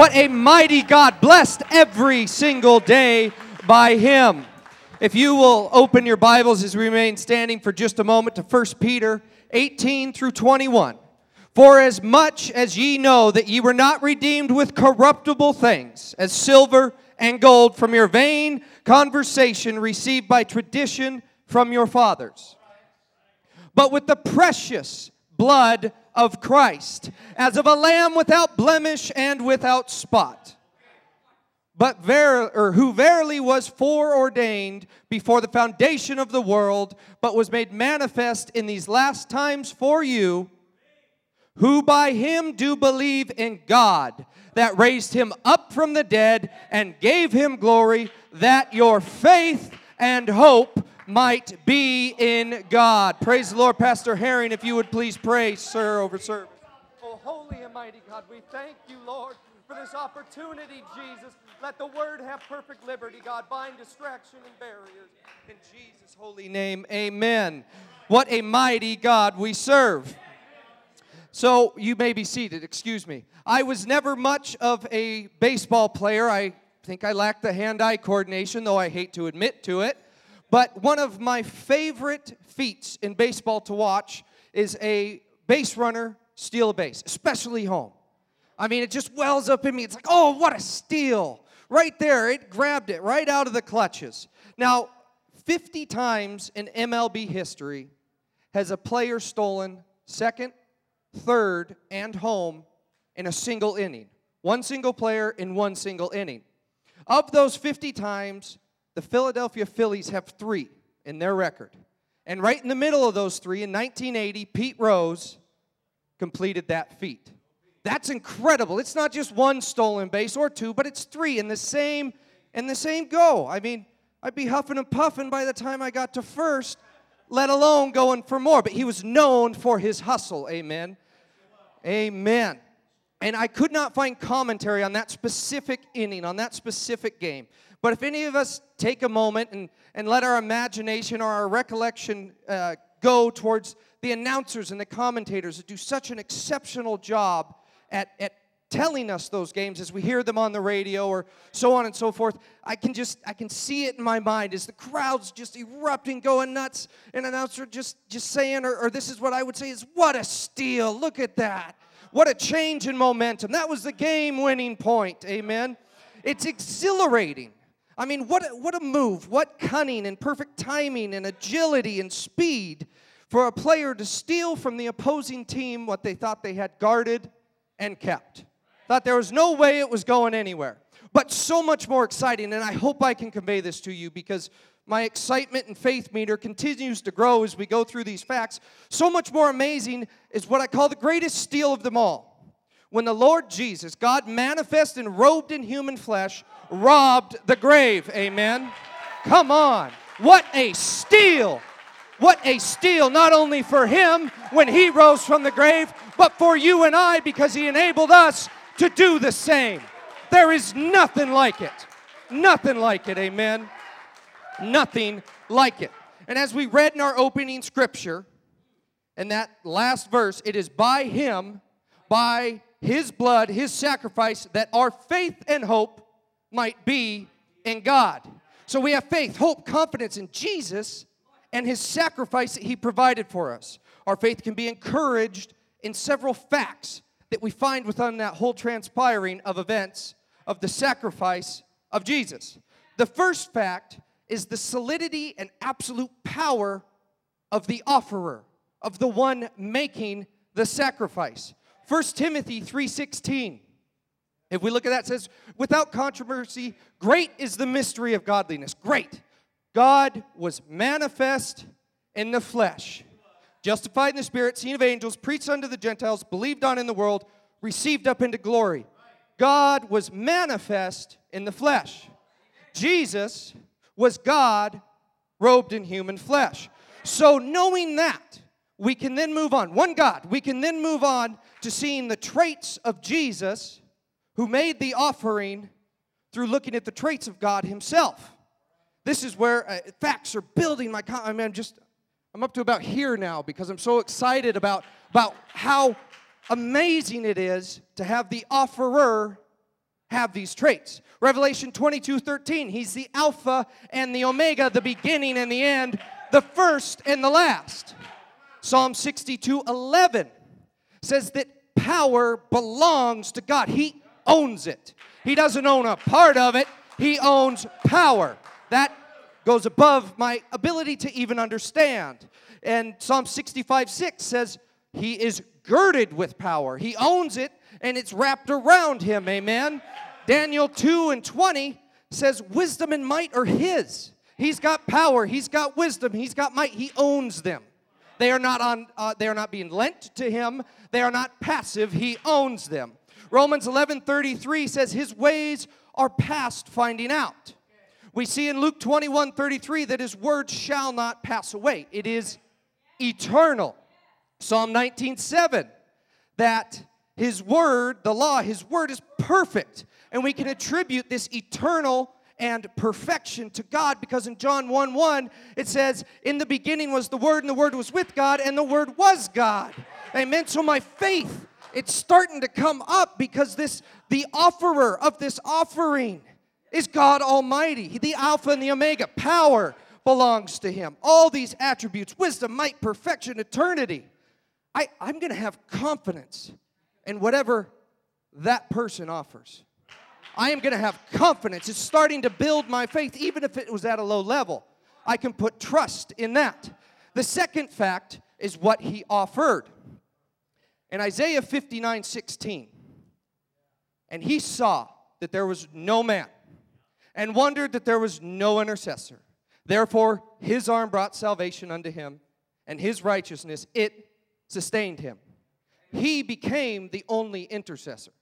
What a mighty God, blessed every single day by Him. If you will open your Bibles as we remain standing for just a moment to 1 Peter 18 through 21. For as much as ye know that ye were not redeemed with corruptible things, as silver and gold from your vain conversation received by tradition from your fathers, but with the precious blood of Christ, as of a lamb without blemish and without spot. But ver- or who verily was foreordained before the foundation of the world, but was made manifest in these last times for you, who by him do believe in God, that raised him up from the dead and gave him glory, that your faith and hope might be in God. Praise the Lord, Pastor Herring, if you would please pray, sir, over service. Oh, holy and mighty God, we thank you, Lord, for this opportunity, Jesus. Let the word have perfect liberty, God. Bind distraction and barriers. In Jesus' holy name, amen. What a mighty God we serve. So you may be seated, excuse me. I was never much of a baseball player. I think I lacked the hand eye coordination, though I hate to admit to it. But one of my favorite feats in baseball to watch is a base runner steal a base, especially home. I mean, it just wells up in me. It's like, oh, what a steal. Right there, it grabbed it right out of the clutches. Now, 50 times in MLB history has a player stolen second, third, and home in a single inning. One single player in one single inning. Of those 50 times, the Philadelphia Phillies have three in their record. And right in the middle of those three, in 1980, Pete Rose completed that feat. That's incredible. It's not just one stolen base or two, but it's three in the same in the same go. I mean, I'd be huffing and puffing by the time I got to first, let alone going for more. But he was known for his hustle. Amen. Amen. And I could not find commentary on that specific inning, on that specific game. But if any of us take a moment and, and let our imagination or our recollection uh, go towards the announcers and the commentators that do such an exceptional job at, at telling us those games as we hear them on the radio or so on and so forth i can just i can see it in my mind as the crowd's just erupting going nuts and announcer just just saying or, or this is what i would say is what a steal look at that. What a change in momentum. That was the game winning point amen? It's exhilarating I mean, what a, what a move, what cunning and perfect timing and agility and speed for a player to steal from the opposing team what they thought they had guarded and kept. Thought there was no way it was going anywhere. But so much more exciting, and I hope I can convey this to you because my excitement and faith meter continues to grow as we go through these facts. So much more amazing is what I call the greatest steal of them all when the Lord Jesus, God manifest and robed in human flesh, robbed the grave. Amen. Come on. What a steal. What a steal, not only for him when he rose from the grave, but for you and I because he enabled us to do the same. There is nothing like it. Nothing like it. Amen. Nothing like it. And as we read in our opening scripture, in that last verse, it is by him, by his blood, his sacrifice, that our faith and hope might be in God. So we have faith, hope, confidence in Jesus and his sacrifice that he provided for us. Our faith can be encouraged in several facts that we find within that whole transpiring of events of the sacrifice of Jesus. The first fact is the solidity and absolute power of the offerer, of the one making the sacrifice. 1 Timothy 3:16. If we look at that, says, without controversy, great is the mystery of godliness. Great. God was manifest in the flesh, justified in the spirit, seen of angels, preached unto the Gentiles, believed on in the world, received up into glory. God was manifest in the flesh. Jesus was God robed in human flesh. So, knowing that, we can then move on. One God, we can then move on to seeing the traits of Jesus who made the offering through looking at the traits of God Himself. This is where uh, facts are building my. I mean, I'm just, I'm up to about here now because I'm so excited about, about how amazing it is to have the offerer have these traits. Revelation 22 13, he's the Alpha and the Omega, the beginning and the end, the first and the last. Psalm 62 11 says that power belongs to God, He owns it. He doesn't own a part of it, He owns power. That goes above my ability to even understand. And Psalm 65 6 says, He is girded with power. He owns it and it's wrapped around him. Amen. Daniel 2 and 20 says, Wisdom and might are his. He's got power, he's got wisdom, he's got might, he owns them. They are not on uh, they are not being lent to him. They are not passive. He owns them. Romans 11:33 says his ways are past finding out. We see in Luke 21:33 that his word shall not pass away. It is eternal. Psalm 19:7 that his word, the law, his word is perfect. And we can attribute this eternal and perfection to God because in John 1 1, it says, In the beginning was the Word, and the Word was with God, and the Word was God. Amen. So my faith, it's starting to come up because this, the offerer of this offering is God Almighty, the Alpha and the Omega. Power belongs to Him. All these attributes wisdom, might, perfection, eternity. I, I'm going to have confidence in whatever that person offers. I am going to have confidence. It's starting to build my faith, even if it was at a low level. I can put trust in that. The second fact is what he offered. In Isaiah 59 16, and he saw that there was no man, and wondered that there was no intercessor. Therefore, his arm brought salvation unto him, and his righteousness, it sustained him. He became the only intercessor.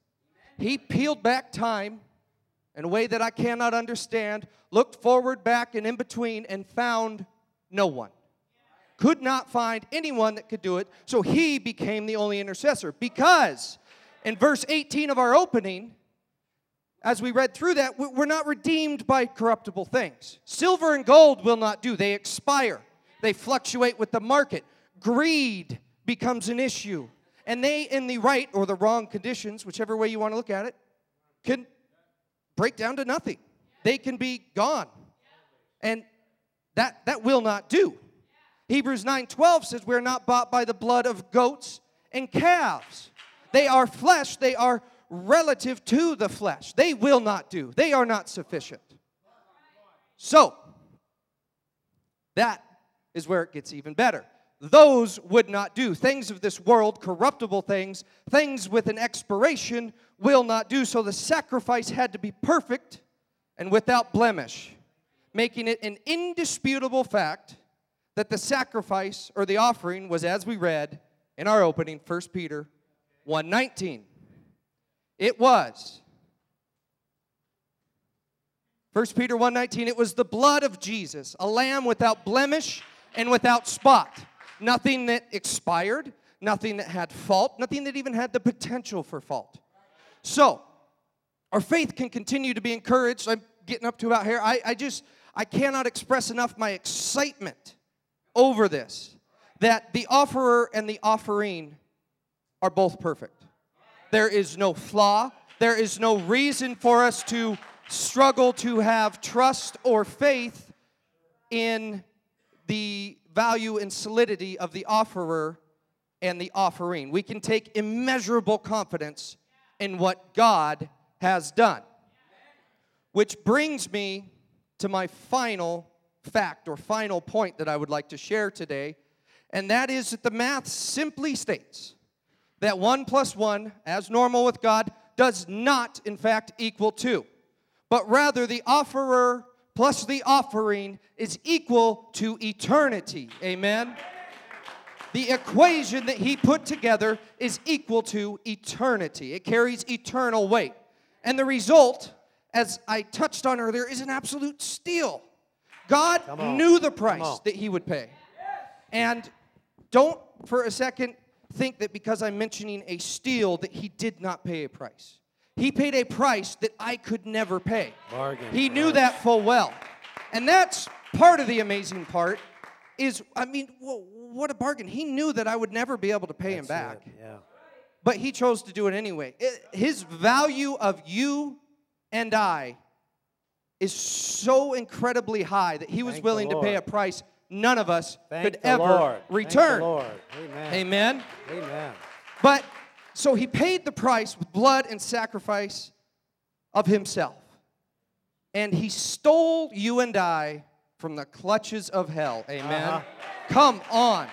He peeled back time in a way that I cannot understand, looked forward, back, and in between, and found no one. Could not find anyone that could do it, so he became the only intercessor. Because in verse 18 of our opening, as we read through that, we're not redeemed by corruptible things. Silver and gold will not do, they expire, they fluctuate with the market. Greed becomes an issue and they, in the right or the wrong conditions, whichever way you want to look at it, can break down to nothing. They can be gone. And that, that will not do. Hebrews 9:12 says we're not bought by the blood of goats and calves. They are flesh, they are relative to the flesh. They will not do. They are not sufficient. So, that is where it gets even better those would not do. Things of this world, corruptible things, things with an expiration, will not do. So the sacrifice had to be perfect and without blemish, making it an indisputable fact that the sacrifice or the offering was as we read in our opening 1 Peter 1:19. It was 1 Peter 1:19 it was the blood of Jesus, a lamb without blemish and without spot nothing that expired, nothing that had fault, nothing that even had the potential for fault. So, our faith can continue to be encouraged. I'm getting up to about here. I, I just, I cannot express enough my excitement over this that the offerer and the offering are both perfect. There is no flaw, there is no reason for us to struggle to have trust or faith in the value and solidity of the offerer and the offering. We can take immeasurable confidence in what God has done. Which brings me to my final fact or final point that I would like to share today, and that is that the math simply states that 1 plus 1, as normal with God, does not, in fact, equal 2, but rather the offerer plus the offering is equal to eternity. Amen. The equation that he put together is equal to eternity. It carries eternal weight. And the result, as I touched on earlier, is an absolute steal. God knew the price that he would pay. And don't for a second think that because I'm mentioning a steal that he did not pay a price. He paid a price that I could never pay. Bargain. He knew that full well. And that's part of the amazing part is, I mean, what a bargain. He knew that I would never be able to pay that's him back. It. Yeah. But he chose to do it anyway. It, his value of you and I is so incredibly high that he was Thank willing to pay a price none of us Thank could ever Lord. Thank the return. Lord. Amen. Amen. Amen. But so he paid the price with blood and sacrifice of himself. And he stole you and I from the clutches of hell. Amen. Uh-huh. Come on.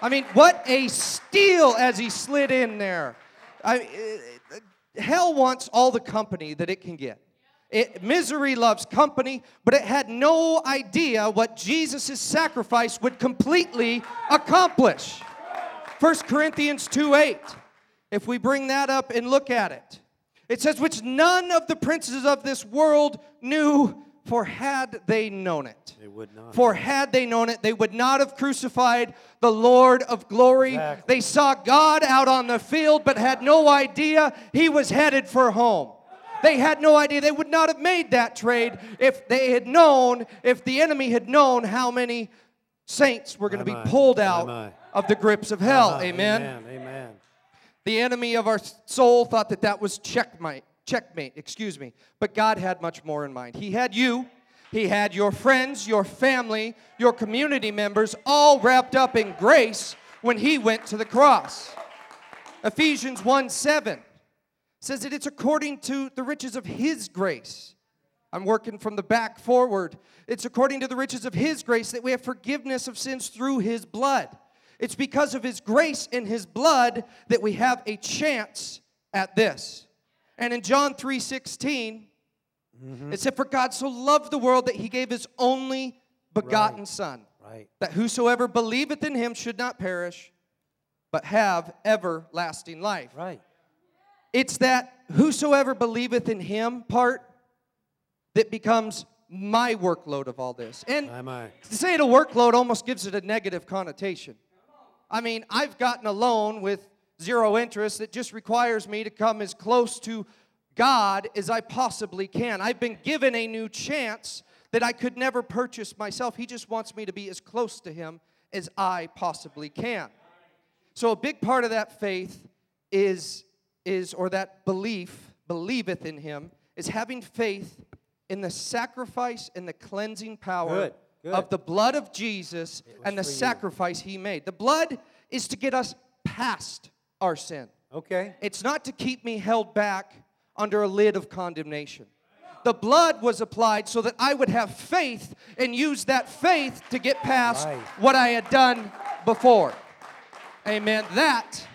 I mean, what a steal as he slid in there. I, uh, hell wants all the company that it can get. It, misery loves company, but it had no idea what Jesus' sacrifice would completely accomplish. 1 Corinthians 2 8. If we bring that up and look at it, it says, Which none of the princes of this world knew, for had they known it. They would not. For had they known it, they would not have crucified the Lord of glory. Exactly. They saw God out on the field, but had no idea he was headed for home. They had no idea. They would not have made that trade if they had known, if the enemy had known how many saints were going to be pulled out of the grips of hell. Uh-huh. Amen. Amen. The enemy of our soul thought that that was checkmate, checkmate, excuse me. But God had much more in mind. He had you, He had your friends, your family, your community members, all wrapped up in grace when He went to the cross. Ephesians 1 7 says that it's according to the riches of His grace. I'm working from the back forward. It's according to the riches of His grace that we have forgiveness of sins through His blood. It's because of His grace and His blood that we have a chance at this. And in John 3 16, mm-hmm. it said, For God so loved the world that He gave His only begotten Right. Son, Right. that whosoever believeth in Him should not perish, but have everlasting life. Right. It's that whosoever believeth in him part that becomes my workload of all this. And My, my. to say it a workload almost gives it a negative connotation. I mean, I've gotten a loan with zero interest that just requires me to come as close to God as I possibly can. I've been given a new chance that I could never purchase myself. He just wants me to be as close to Him as I possibly can. So a big part of that faith is is or that belief, believeth in him, is having faith in the sacrifice and the cleansing power Good, good. of the blood of Jesus and the you. sacrifice he made. The blood is to get us past our sin. Okay. It's not to keep me held back under a lid of condemnation. The blood was applied so that I would have faith and use that faith to get past Right. what I had done before. Amen. That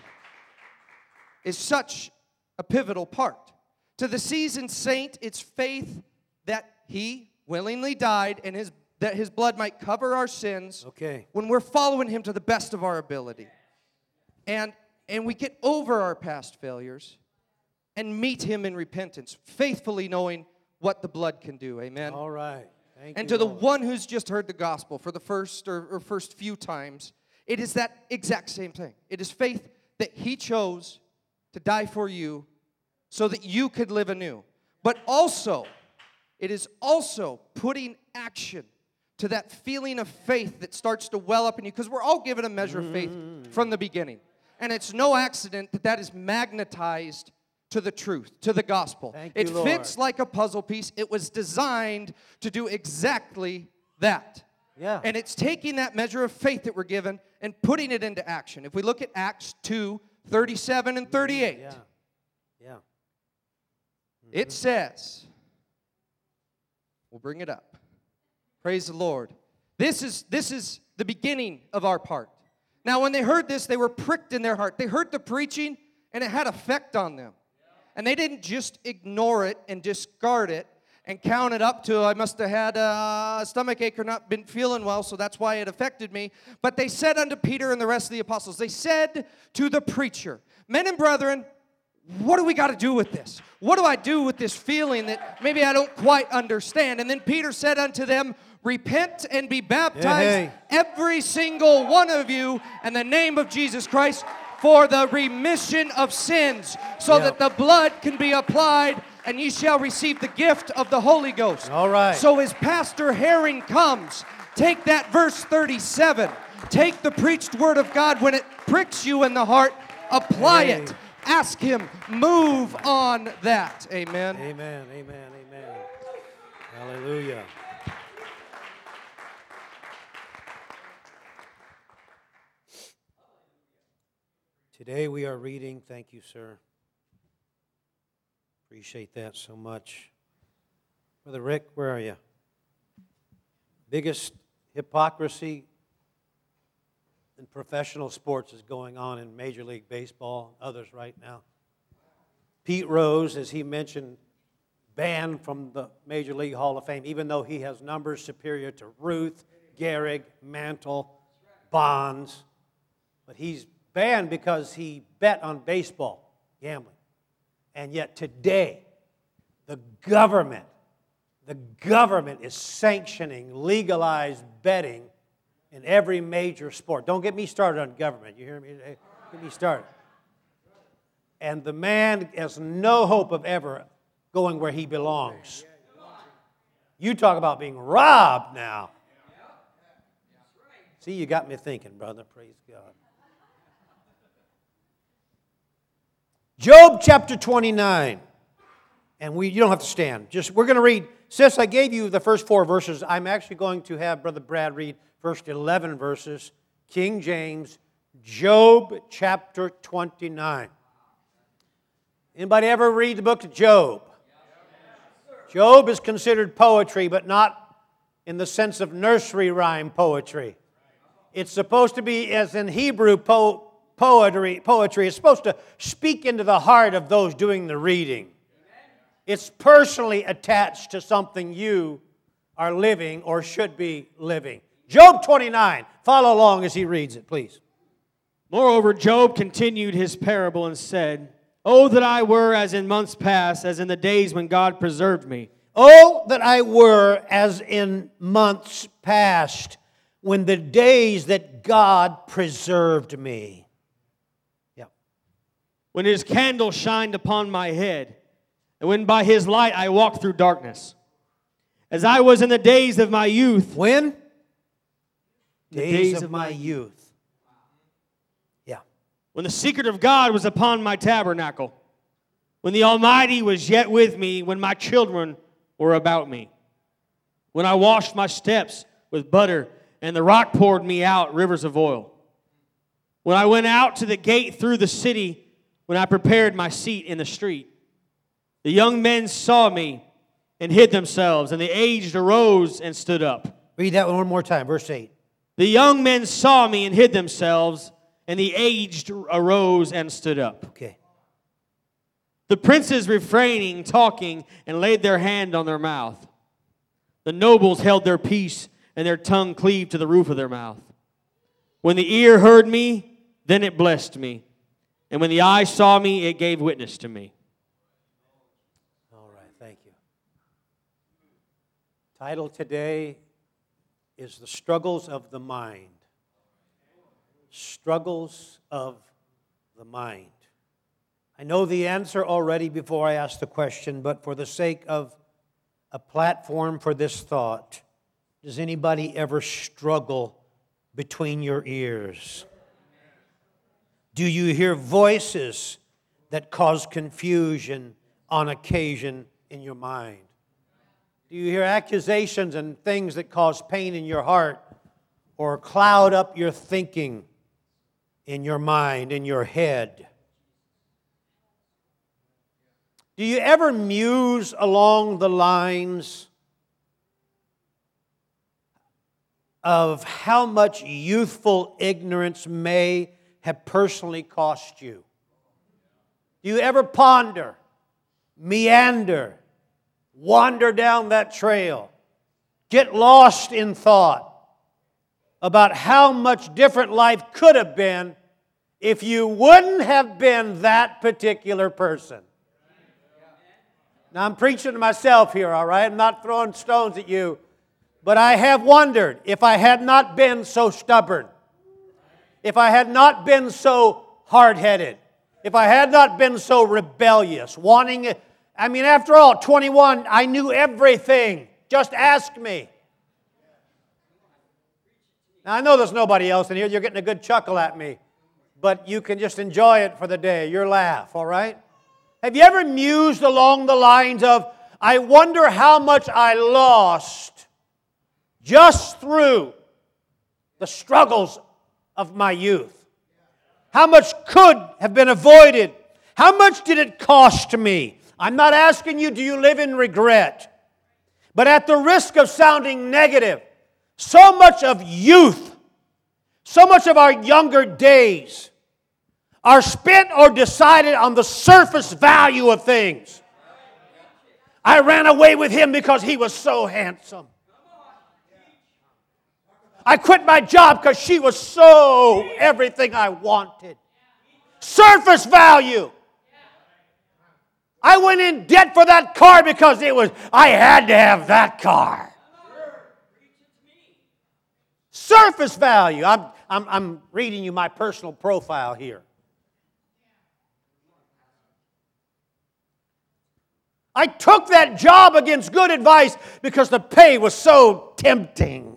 is such a pivotal part. To the seasoned saint, it's faith that he willingly died and his, that his blood might cover our sins Okay. when we're following him to the best of our ability. And, and we get over our past failures and meet him in repentance, faithfully knowing what the blood can do. Amen. All right. Thank And you, to the one who's just heard the gospel for the first or, or first few times, it is that exact same thing. It is faith that he chose to die for you so that you could live anew. But also, it is also putting action to that feeling of faith that starts to well up in you because we're all given a measure of faith mm. from the beginning. And it's no accident that that is magnetized to the truth, to the gospel. Thank it you, Lord. fits like a puzzle piece. It was designed to do exactly that. Yeah. And it's taking that measure of faith that we're given and putting it into action. If we look at Acts 2 37 and 38, mm, Yeah. Yeah. it says, we'll bring it up. Praise the Lord. This is, this is the beginning of our part. Now, when they heard this, they were pricked in their heart. They heard the preaching, and it had effect on them. And they didn't just ignore it and discard it and count it up to, I must have had a stomach ache or not been feeling well, so that's why it affected me. But they said unto Peter and the rest of the apostles, they said to the preacher, Men and brethren, what do we got to do with this? What do I do with this feeling that maybe I don't quite understand? And then Peter said unto them, Repent and be baptized, Hey. every single one of you, in the name of Jesus Christ, for the remission of sins, so Yeah. that the blood can be applied, and ye shall receive the gift of the Holy Ghost. All right. So as Pastor Herring comes, take that verse 37. Take the preached word of God when it pricks you in the heart, apply Hey. it. Ask Him, move on that. Amen. Amen. Amen. Amen. Hallelujah. Today we are reading, thank you, sir. Appreciate that so much. Brother Rick, where are you? Biggest hypocrisy in professional sports is going on in Major League Baseball, others right now. Pete Rose, as he mentioned, banned from the Major League Hall of Fame, even though he has numbers superior to Ruth, Gehrig, Mantle, Bonds. But he's banned because he bet on baseball, gambling. And yet today, the government, the government is sanctioning legalized betting in every major sport. Don't get me started on government. You hear me? Get me started. And the man has no hope of ever going where he belongs. You talk about being robbed now. See, you got me thinking, brother. Praise God. Job chapter 29. And we, you don't have to stand. Just we're going to read. Since I gave you the first four verses, I'm actually going to have Brother Brad read first 11 verses, King James, Job chapter 29. Anybody ever read the book of Job? Job is considered poetry, but not in the sense of nursery rhyme poetry. It's supposed to be, as in Hebrew po- poetry, poetry, it's supposed to speak into the heart of those doing the reading. It's personally attached to something you are living or should be living. Job 29. Follow along as he reads it, please. Moreover, Job continued his parable and said, Oh, that I were as in months past, as in the days when God preserved me. Oh, that I were as in months past, when the days that God preserved me. Yeah. When his candle shined upon my head, and when by his light I walked through darkness. As I was in the days of my youth. When? The days, days of, of my youth. Yeah. When the secret of God was upon my tabernacle, when the Almighty was yet with me, when my children were about me, when I washed my steps with butter, and the rock poured me out rivers of oil. When I went out to the gate through the city, when I prepared my seat in the street, the young men saw me and hid themselves, and the aged arose and stood up. Read that one more time, verse 8. The young men saw me and hid themselves, and the aged arose and stood up. Okay. The princes refraining, talking, and laid their hand on their mouth. The nobles held their peace, and their tongue cleaved to the roof of their mouth. When the ear heard me, then it blessed me. And when the eye saw me, it gave witness to me. All right, thank you. Title today is the struggles of the mind. Struggles of the mind. I know the answer already before I ask the question, but for the sake of a platform for this thought, does anybody ever struggle between your ears? Do you hear voices that cause confusion on occasion in your mind? Do you hear accusations and things that cause pain in your heart or cloud up your thinking in your mind, in your head? Do you ever muse along the lines of how much youthful ignorance may have personally cost you? Do you ever ponder, meander, wander down that trail, get lost in thought about how much different life could have been if you wouldn't have been that particular person. Now, I'm preaching to myself here, all right? I'm not throwing stones at you. But I have wondered if I had not been so stubborn, if I had not been so hard headed, if I had not been so rebellious, wanting I mean, after all, 21, I knew everything. Just ask me. Now, I know there's nobody else in here. You're getting a good chuckle at me. but you can just enjoy it for the day, your laugh, all right? Have you ever mused along the lines of, I wonder how much I lost just through the struggles of my youth? How much could have been avoided? How much did it cost me? I'm not asking you, do you live in regret? But at the risk of sounding negative, so much of youth, so much of our younger days are spent or decided on the surface value of things. I ran away with him because he was so handsome. I quit my job because she was so everything I wanted. Surface value. I went in debt for that car because it was, I had to have that car. Surface value. I'm, I'm, I'm reading you my personal profile here. I took that job against good advice because the pay was so tempting.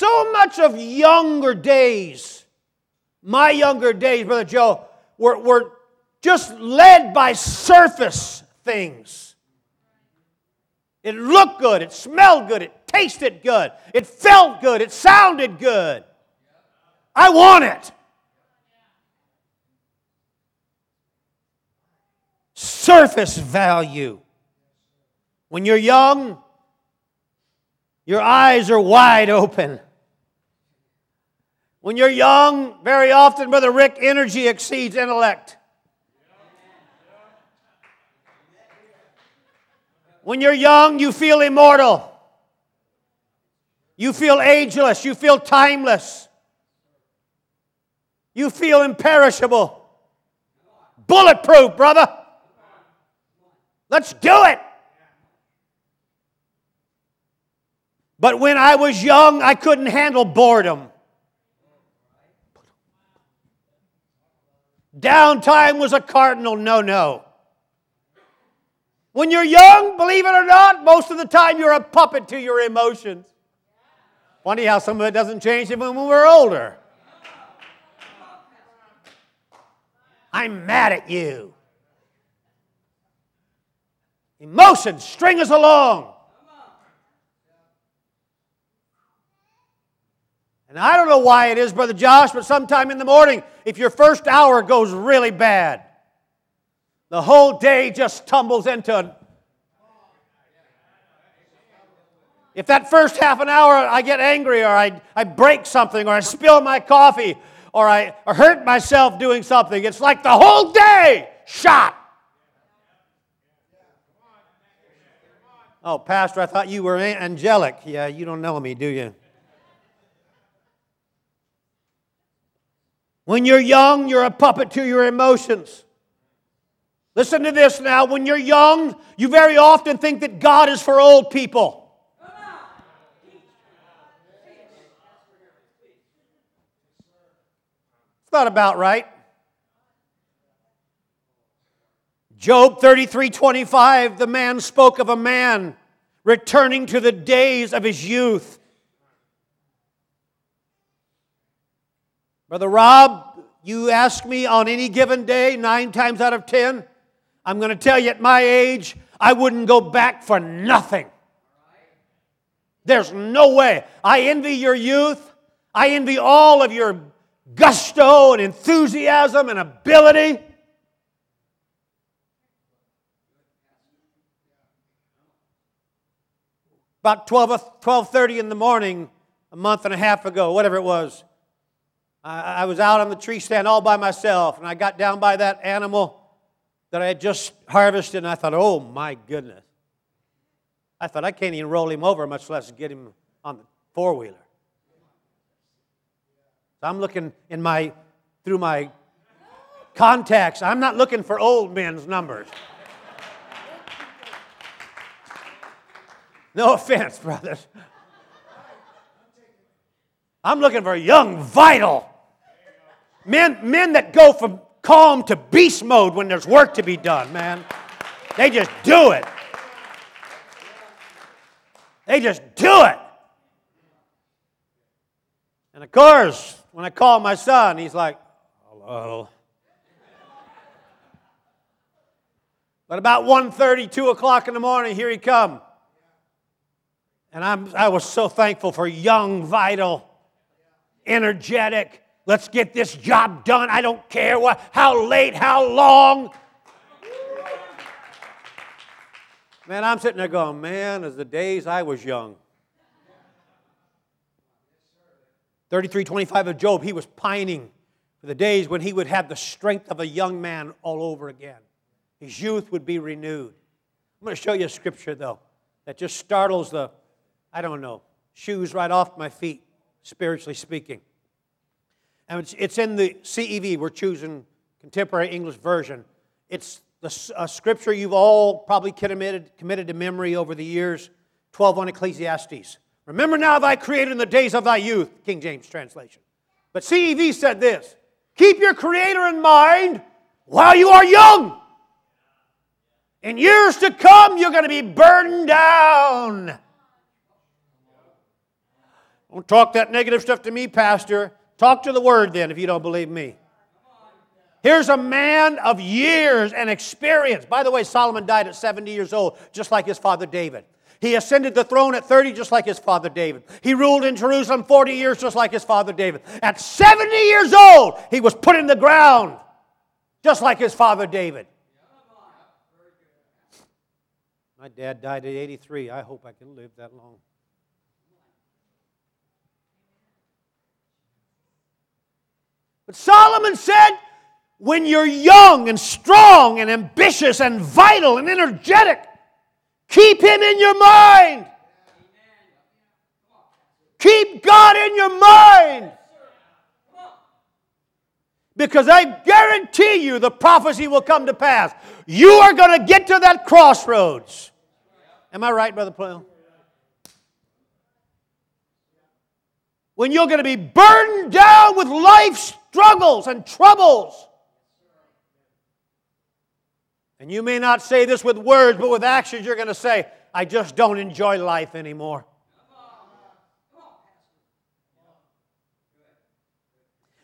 So much of younger days, my younger days, Brother Joe, were, were just led by surface things. It looked good, it smelled good, it tasted good, it felt good, it sounded good. I want it. Surface value. When you're young, your eyes are wide open. When you're young, very often, Brother Rick, energy exceeds intellect. When you're young, you feel immortal. You feel ageless. You feel timeless. You feel imperishable. Bulletproof, brother. Let's do it. But when I was young, I couldn't handle boredom. Downtime was a cardinal no no. When you're young, believe it or not, most of the time you're a puppet to your emotions. Funny how some of it doesn't change even when we're older. I'm mad at you. Emotions string us along. And I don't know why it is, Brother Josh, but sometime in the morning, if your first hour goes really bad, the whole day just tumbles into. If that first half an hour I get angry or I, I break something or I spill my coffee or I or hurt myself doing something, it's like the whole day shot. Oh, Pastor, I thought you were angelic. Yeah, you don't know me, do you? When you're young, you're a puppet to your emotions. Listen to this now. When you're young, you very often think that God is for old people. It's not about right. Job 33 25, the man spoke of a man returning to the days of his youth. Brother Rob, you ask me on any given day, nine times out of ten, I'm going to tell you at my age, I wouldn't go back for nothing. There's no way. I envy your youth. I envy all of your gusto and enthusiasm and ability. About 12, 12.30 in the morning, a month and a half ago, whatever it was, I, I was out on the tree stand all by myself, and I got down by that animal that I had just harvested, and I thought, oh my goodness. I thought, I can't even roll him over, much less get him on the four wheeler. So I'm looking in my, through my contacts. I'm not looking for old men's numbers. No offense, brothers. I'm looking for young, vital men, men that go from calm to beast mode when there's work to be done, man. They just do it. They just do it. And of course, when I call my son, he's like, hello. But about 1.30, 2 o'clock in the morning, here he come. And I'm, I was so thankful for young, vital, energetic, let's get this job done. I don't care what, how late, how long. Man, I'm sitting there going, man, as the days I was young. 3325 of Job, he was pining for the days when he would have the strength of a young man all over again. His youth would be renewed. I'm going to show you a scripture, though, that just startles the, I don't know, shoes right off my feet, spiritually speaking. And it's, it's in the CEV, we're choosing Contemporary English Version. It's the scripture you've all probably committed, committed to memory over the years 12 on Ecclesiastes. Remember now thy creator in the days of thy youth, King James translation. But CEV said this Keep your creator in mind while you are young. In years to come, you're going to be burdened down. Don't talk that negative stuff to me, Pastor. Talk to the Word then if you don't believe me. Here's a man of years and experience. By the way, Solomon died at 70 years old, just like his father David. He ascended the throne at 30, just like his father David. He ruled in Jerusalem 40 years, just like his father David. At 70 years old, he was put in the ground, just like his father David. My dad died at 83. I hope I can live that long. But Solomon said, when you're young and strong and ambitious and vital and energetic, keep him in your mind. Keep God in your mind. Because I guarantee you the prophecy will come to pass. You are going to get to that crossroads. Am I right, Brother Plano? When you're going to be burdened down with life's struggles and troubles. And you may not say this with words, but with actions, you're going to say, I just don't enjoy life anymore.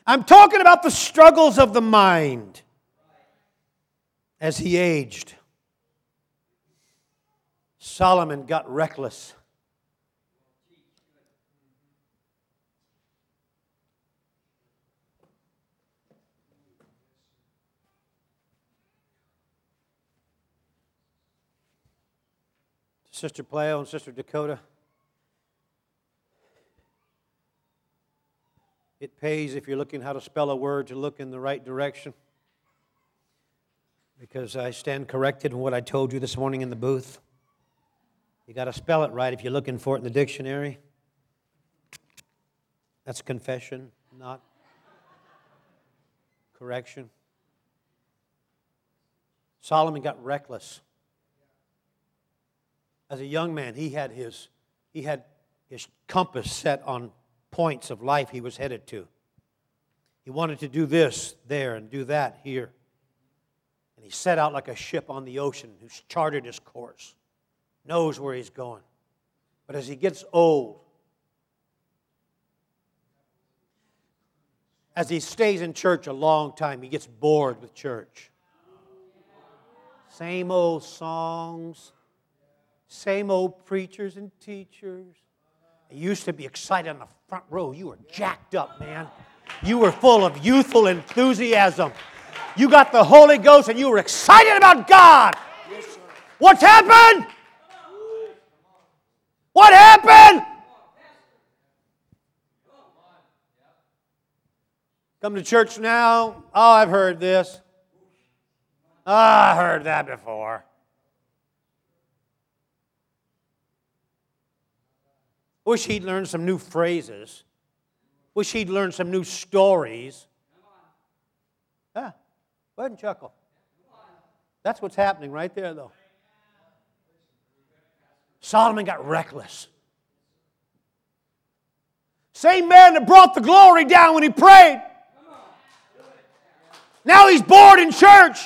I'm talking about the struggles of the mind as he aged. Solomon got reckless. Sister Pleo and Sister Dakota. It pays if you're looking how to spell a word to look in the right direction. Because I stand corrected in what I told you this morning in the booth. You got to spell it right if you're looking for it in the dictionary. That's confession, not correction. Solomon got reckless as a young man, he had his, he had his compass set on points of life he was headed to. He wanted to do this there and do that here. And he set out like a ship on the ocean who's charted his course, knows where he's going. But as he gets old, as he stays in church a long time, he gets bored with church. Same old songs, same old preachers and teachers. You used to be excited on the front row. You were jacked up, man. You were full of youthful enthusiasm. You got the Holy Ghost and you were excited about God. What's happened? What happened? Come to church now. Oh, I've heard this. Oh, I heard that before. Wish he'd learned some new phrases. Wish he'd learned some new stories. Yeah, go ahead and chuckle. That's what's happening right there, though. Solomon got reckless. Same man that brought the glory down when he prayed. Now he's bored in church,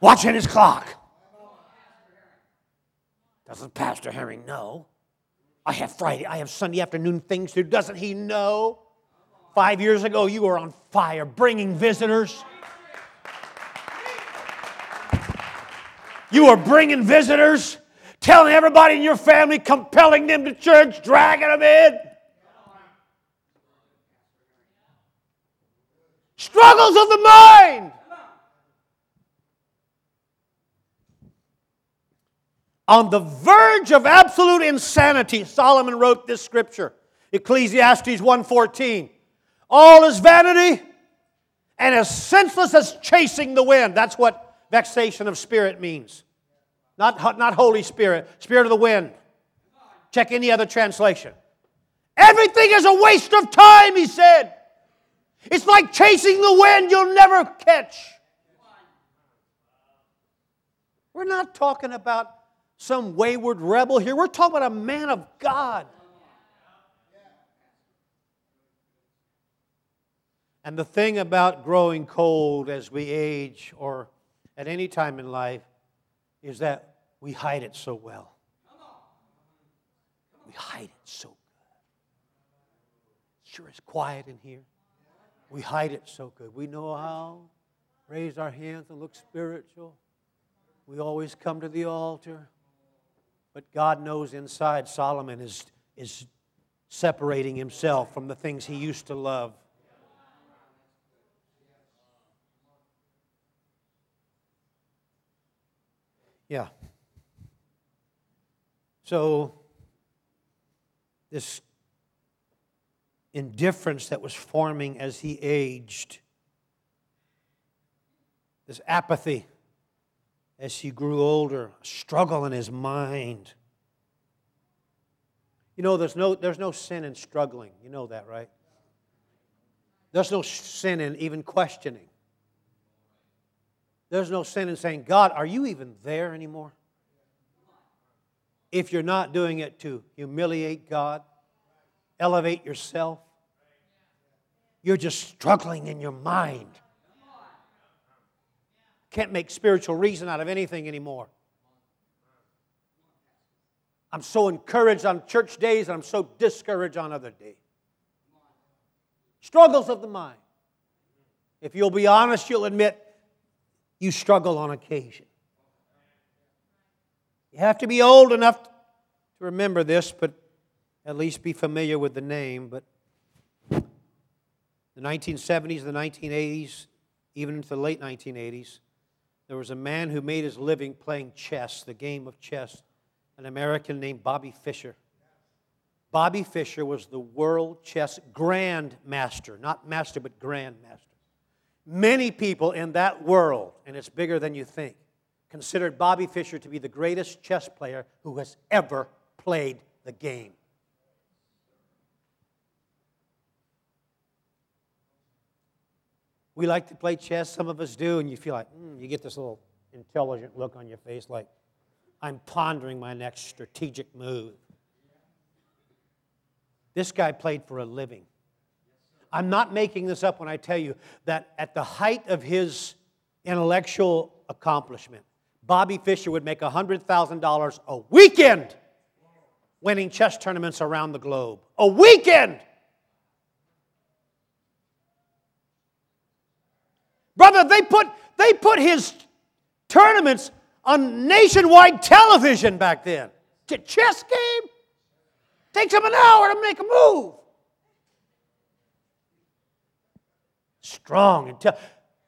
watching his clock. Doesn't Pastor Herring know? I have Friday, I have Sunday afternoon things to do. Doesn't he know? Five years ago, you were on fire, bringing visitors. You were bringing visitors, telling everybody in your family, compelling them to church, dragging them in. Struggles of the mind. On the verge of absolute insanity, Solomon wrote this scripture. Ecclesiastes 1:14. All is vanity and as senseless as chasing the wind. That's what vexation of spirit means. Not, not Holy Spirit, Spirit of the wind. Check any other translation. Everything is a waste of time, he said. It's like chasing the wind you'll never catch. We're not talking about some wayward rebel here. We're talking about a man of God. And the thing about growing cold as we age or at any time in life is that we hide it so well. We hide it so good. Sure, it's quiet in here. We hide it so good. We know how. Raise our hands and look spiritual. We always come to the altar. But God knows inside Solomon is, is separating himself from the things he used to love. Yeah. So, this indifference that was forming as he aged, this apathy as he grew older, a struggle in his mind. You know, there's no, there's no sin in struggling. You know that, right? There's no sin in even questioning. There's no sin in saying, God, are you even there anymore? If you're not doing it to humiliate God, elevate yourself, you're just struggling in your mind. Can't make spiritual reason out of anything anymore. I'm so encouraged on church days and I'm so discouraged on other days. Struggles of the mind. If you'll be honest, you'll admit you struggle on occasion. You have to be old enough to remember this, but at least be familiar with the name. But the 1970s, the 1980s, even into the late 1980s, there was a man who made his living playing chess, the game of chess, an American named Bobby Fischer. Bobby Fischer was the world chess grandmaster, not master, but grandmaster. Many people in that world, and it's bigger than you think, considered Bobby Fischer to be the greatest chess player who has ever played the game. We like to play chess, some of us do, and you feel like, mm, you get this little intelligent look on your face like, I'm pondering my next strategic move. This guy played for a living. I'm not making this up when I tell you that at the height of his intellectual accomplishment, Bobby Fischer would make $100,000 a weekend winning chess tournaments around the globe. A weekend! Brother, they put, they put his tournaments on nationwide television back then. A chess game takes him an hour to make a move. Strong.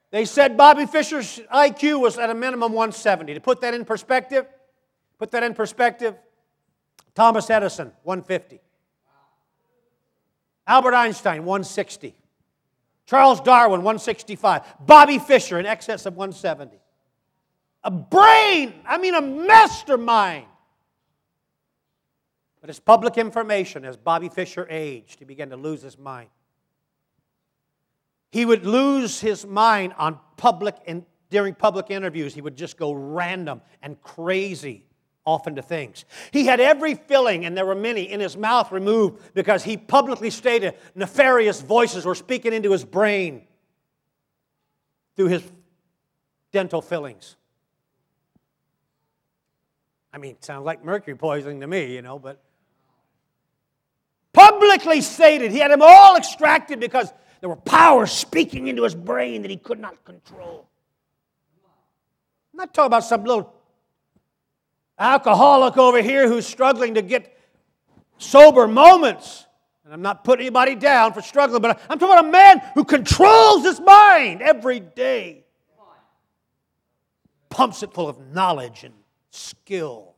They said Bobby Fischer's IQ was at a minimum 170. To put that in perspective, put that in perspective, Thomas Edison, 150. Albert Einstein, 160. Charles Darwin, 165. Bobby Fischer, in excess of 170. A brain, I mean a mastermind. But as public information, as Bobby Fischer aged, he began to lose his mind. He would lose his mind on public and during public interviews. He would just go random and crazy off into things. He had every filling, and there were many, in his mouth removed because he publicly stated nefarious voices were speaking into his brain through his dental fillings. I mean, sounds like mercury poisoning to me, you know, but publicly stated. He had them all extracted because there were powers speaking into his brain that he could not control. I'm not talking about some little alcoholic over here who's struggling to get sober moments. And I'm not putting anybody down for struggling, but I'm talking about a man who controls his mind every day, pumps it full of knowledge and skill.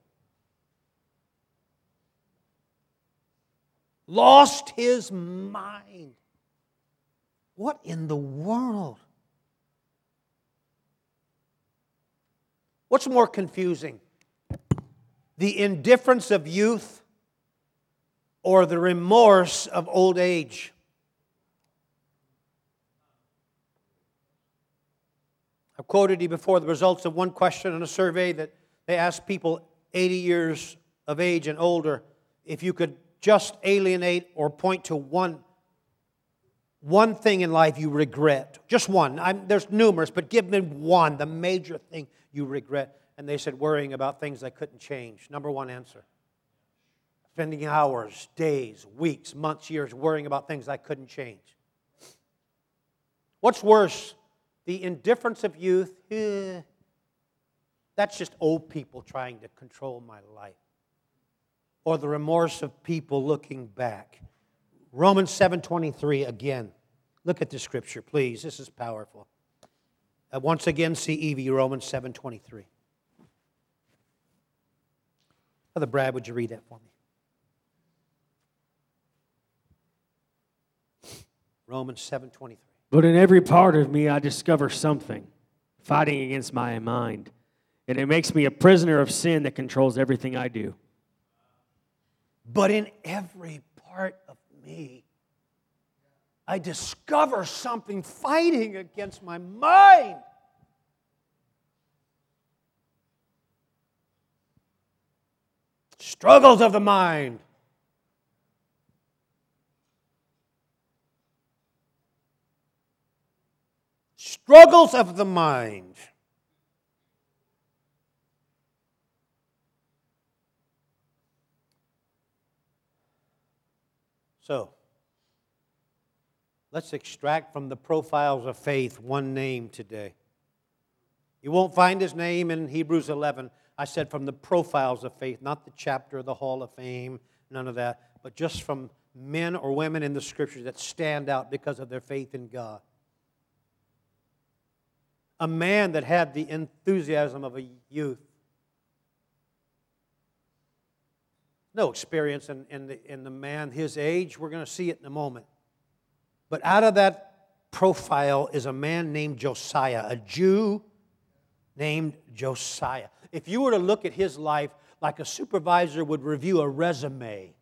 Lost his mind. What in the world? What's more confusing? The indifference of youth or the remorse of old age? I've quoted you before the results of one question in a survey that they asked people 80 years of age and older if you could just alienate or point to one, one thing in life you regret. Just one. I'm, there's numerous, but give me one, the major thing you regret. And they said worrying about things I couldn't change. Number one answer. Spending hours, days, weeks, months, years worrying about things I couldn't change. What's worse, the indifference of youth? Eh, that's just old people trying to control my life. Or the remorse of people looking back. Romans 7:23 again. Look at the scripture, please. This is powerful. Uh, once again, CEV, Romans 7:23. Brother Brad, would you read that for me? Romans 7:23. But in every part of me I discover something fighting against my mind, and it makes me a prisoner of sin that controls everything I do. But in every part of me I discover something fighting against my mind. Struggles of the mind. struggles of the mind. So, let's extract from the profiles of faith one name today. You won't find his name in Hebrews 11. I said from the profiles of faith, not the chapter, of the hall of fame, none of that, but just from men or women in the scriptures that stand out because of their faith in God a man that had the enthusiasm of a youth. No experience in, in, the, in the man his age. We're going to see it in a moment. But out of that profile is a man named Josiah, a Jew named Josiah. If you were to look at his life like a supervisor would review a resume,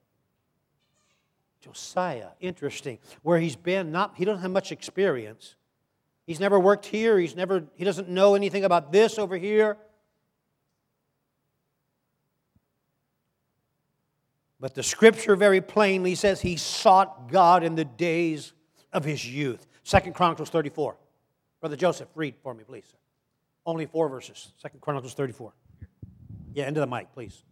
Josiah, interesting. Where he's been, not he doesn't have much experience, He's never worked here. He's never, he doesn't know anything about this over here. But the scripture very plainly says he sought God in the days of his youth. Second Chronicles 34. Brother Joseph, read for me, please. Only four verses. Second Chronicles 34. Yeah, into the mic, please.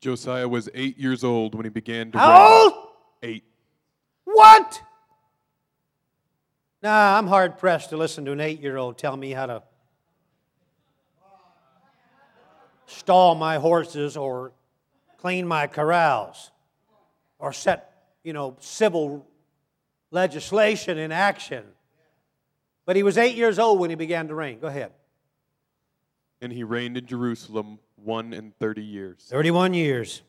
Josiah was eight years old when he began to How reign. old? Eight. What? Nah, I'm hard pressed to listen to an eight year old tell me how to stall my horses or clean my corrals or set, you know, civil legislation in action. But he was eight years old when he began to reign. Go ahead. And he reigned in Jerusalem one and thirty years. 31 years.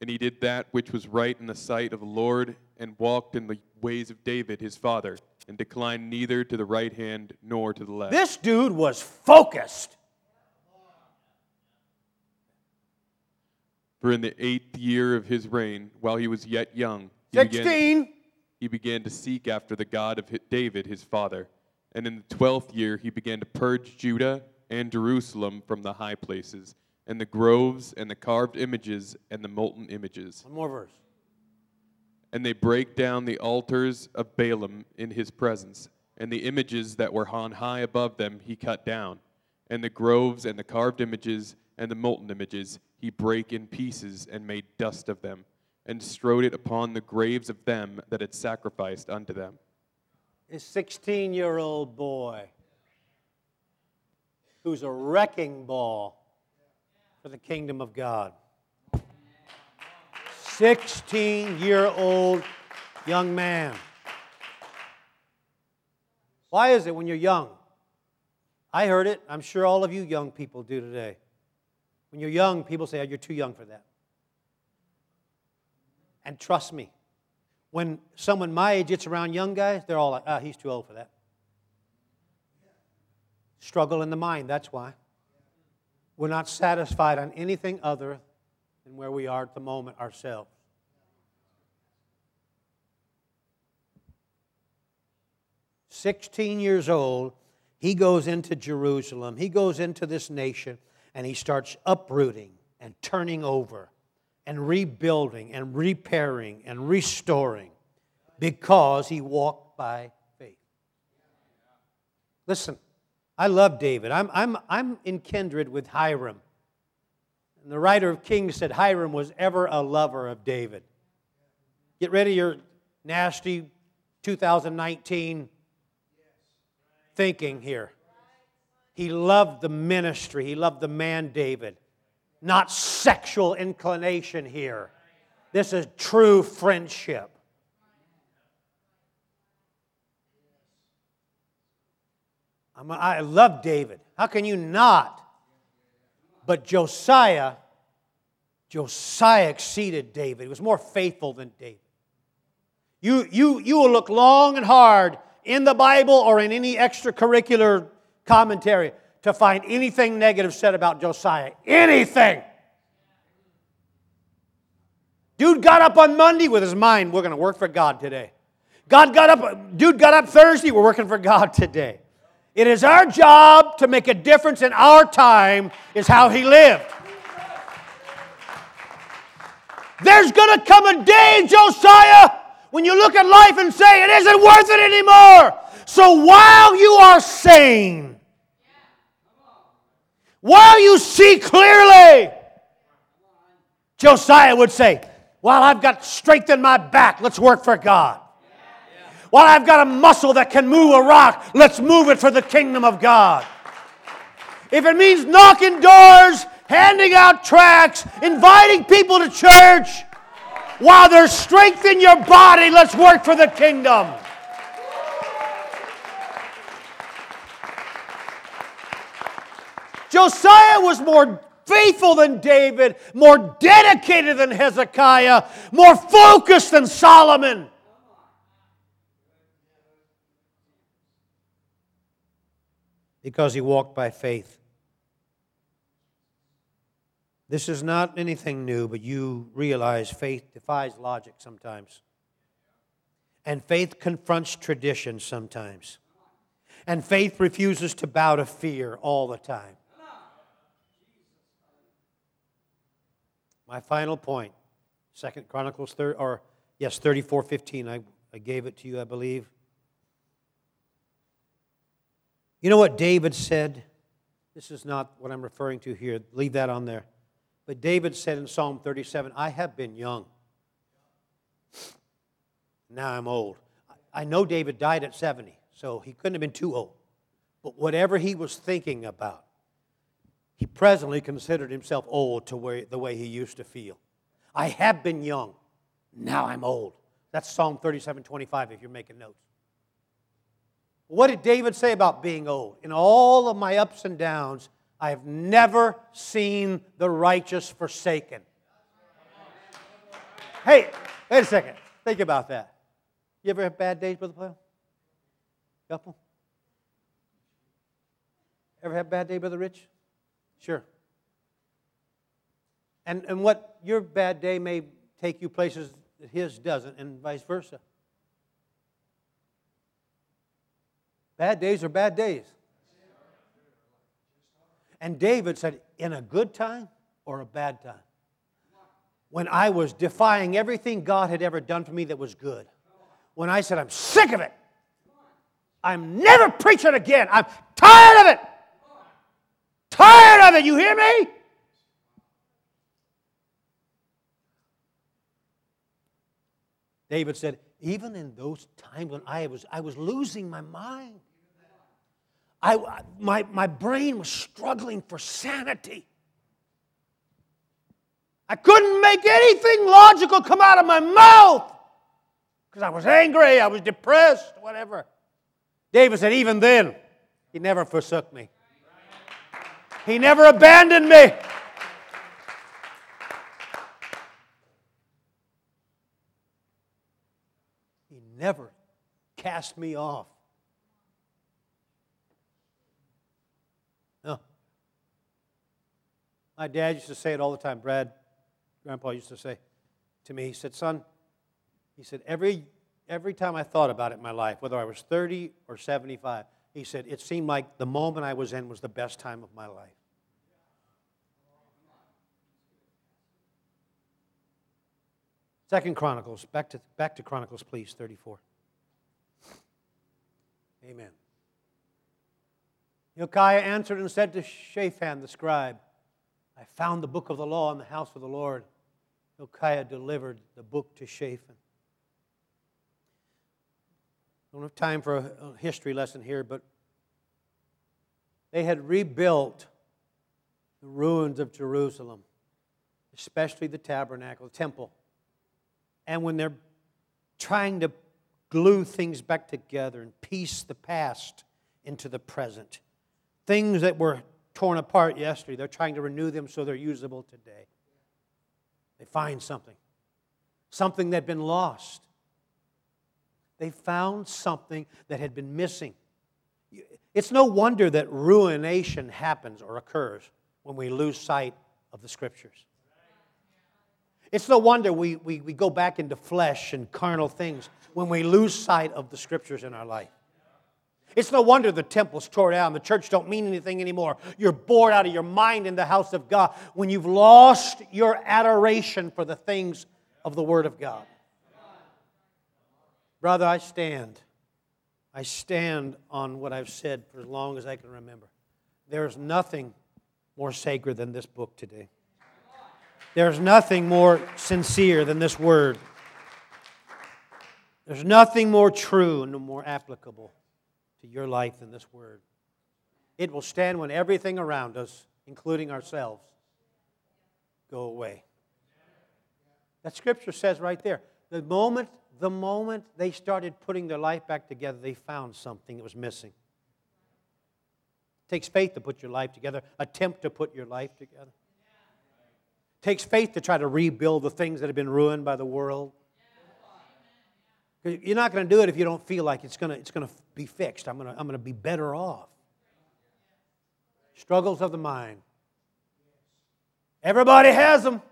And he did that which was right in the sight of the Lord, and walked in the ways of David his father, and declined neither to the right hand nor to the left. This dude was focused. For in the eighth year of his reign, while he was yet young, he began, 16. he began to seek after the God of David his father. And in the twelfth year, he began to purge Judah and Jerusalem from the high places, and the groves, and the carved images, and the molten images. One more verse. And they break down the altars of Baalim in his presence, and the images that were on high above them he cut down, and the groves and the carved images and the molten images he brake in pieces and made dust of them. and strode it upon the graves of them that had sacrificed unto them. A 16 year old boy who's a wrecking ball for the kingdom of God. 16 year old young man. Why is it when you're young? I heard it. I'm sure all of you young people do today. When you're young, people say, oh, You're too young for that. And trust me, when someone my age gets around young guys, they're all like, Ah, oh, he's too old for that. Struggle in the mind, that's why. We're not satisfied on anything other than where we are at the moment ourselves. Sixteen years old, he goes into Jerusalem, he goes into this nation, and he starts uprooting and turning over and rebuilding and repairing and restoring because he walked by faith. Listen, I love David. I'm, I'm, I'm in kindred with Hiram. And the writer of Kings said Hiram was ever a lover of David. Get rid of your nasty 2019 thinking here. He loved the ministry, he loved the man David, not sexual inclination here. This is true friendship. I'm, I love David. How can you not? But Josiah, Josiah exceeded David. He was more faithful than David. You, you, you will look long and hard in the Bible or in any extracurricular commentary to find anything negative said about Josiah. Anything. Dude got up on Monday with his mind, we're going to work for God today. God got up, dude got up Thursday, we're working for God today. It is our job to make a difference in our time, is how he lived. There's going to come a day, Josiah, when you look at life and say, it isn't worth it anymore. So while you are sane, while you see clearly, Josiah would say, While I've got strength in my back, let's work for God. While I've got a muscle that can move a rock, let's move it for the kingdom of God. If it means knocking doors, handing out tracts, inviting people to church, while there's strength in your body, let's work for the kingdom. Josiah was more faithful than David, more dedicated than Hezekiah, more focused than Solomon. Because he walked by faith. This is not anything new, but you realize faith defies logic sometimes. And faith confronts tradition sometimes. And faith refuses to bow to fear all the time. My final point, Second Chronicles, thir- or yes, 34 15. I, I gave it to you, I believe. You know what David said? This is not what I'm referring to here. Leave that on there. But David said in Psalm 37 I have been young. Now I'm old. I know David died at 70, so he couldn't have been too old. But whatever he was thinking about, he presently considered himself old to the way he used to feel. I have been young. Now I'm old. That's Psalm 37 25 if you're making notes. What did David say about being old? In all of my ups and downs, I have never seen the righteous forsaken. Hey, wait a second. Think about that. You ever have bad days, Brother Plowell? Couple? Ever have a bad day, Brother Rich? Sure. And, and what your bad day may take you places that his doesn't, and vice versa. Bad days are bad days. And David said, in a good time or a bad time? When I was defying everything God had ever done for me that was good. When I said, I'm sick of it. I'm never preaching again. I'm tired of it. Tired of it. You hear me? David said, even in those times when I was, I was losing my mind, I, my, my brain was struggling for sanity. I couldn't make anything logical come out of my mouth because I was angry, I was depressed, whatever. David said, even then, he never forsook me. He never abandoned me. He never cast me off. No. My dad used to say it all the time. Brad, Grandpa used to say to me, he said, Son, he said, every, every time I thought about it in my life, whether I was 30 or 75, he said, it seemed like the moment I was in was the best time of my life. Second Chronicles, back to, back to Chronicles, please, 34. Amen. Hilkiah answered and said to Shaphan the scribe, I found the book of the law in the house of the Lord. Hilkiah delivered the book to Shaphan. Don't have time for a history lesson here, but they had rebuilt the ruins of Jerusalem, especially the tabernacle, the temple. And when they're trying to glue things back together and piece the past into the present, things that were torn apart yesterday, they're trying to renew them so they're usable today. They find something, something that had been lost. They found something that had been missing. It's no wonder that ruination happens or occurs when we lose sight of the scriptures. It's no wonder we, we, we go back into flesh and carnal things when we lose sight of the scriptures in our life. It's no wonder the temple's tore down. The church don't mean anything anymore. You're bored out of your mind in the house of God when you've lost your adoration for the things of the Word of God. Brother, I stand. I stand on what I've said for as long as I can remember. There is nothing more sacred than this book today. There's nothing more sincere than this word. There's nothing more true and more applicable to your life than this word. It will stand when everything around us, including ourselves, go away. That scripture says right there the moment, the moment they started putting their life back together, they found something that was missing. It takes faith to put your life together, attempt to put your life together. It takes faith to try to rebuild the things that have been ruined by the world. You're not going to do it if you don't feel like it's going to, it's to be fixed. I'm going, I'm going to be better off. Struggles of the mind. Everybody has them.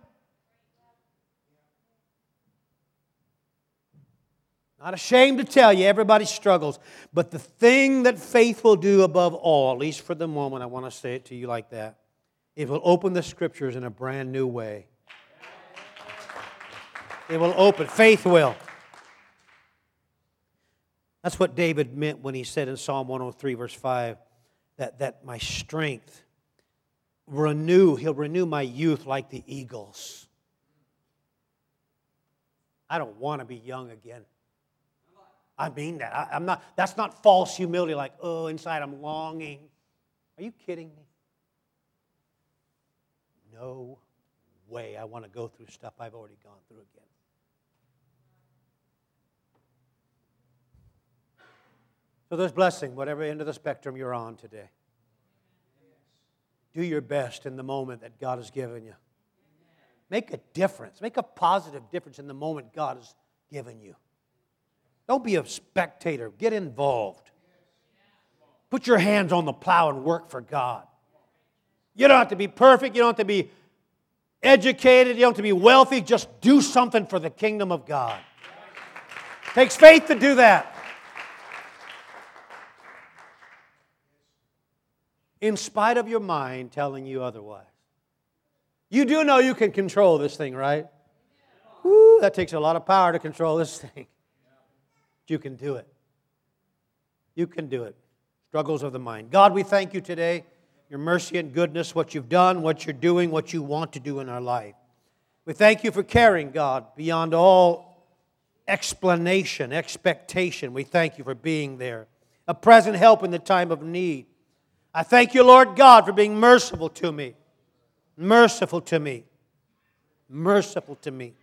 Not ashamed to tell you, everybody struggles. But the thing that faith will do above all, at least for the moment, I want to say it to you like that, it will open the scriptures in a brand new way. It will open, faith will. That's what David meant when he said in Psalm 103, verse 5, that, that my strength renew, he'll renew my youth like the eagles. I don't want to be young again. I mean that. I, am not, that's not false humility, like, oh, inside I'm longing. Are you kidding me? No way I want to go through stuff I've already gone through again. So there's blessing, whatever end of the spectrum you're on today. Do your best in the moment that God has given you. Make a difference. Make a positive difference in the moment God has given you. Don't be a spectator. Get involved. Put your hands on the plow and work for God. You don't have to be perfect. You don't have to be educated. You don't have to be wealthy. Just do something for the kingdom of God. Takes faith to do that. In spite of your mind telling you otherwise. You do know you can control this thing, right? Woo, that takes a lot of power to control this thing. But You can do it. You can do it. Struggles of the mind. God, we thank you today. Your mercy and goodness, what you've done, what you're doing, what you want to do in our life. We thank you for caring, God, beyond all explanation, expectation. We thank you for being there, a present help in the time of need. I thank you, Lord God, for being merciful to me, merciful to me, merciful to me.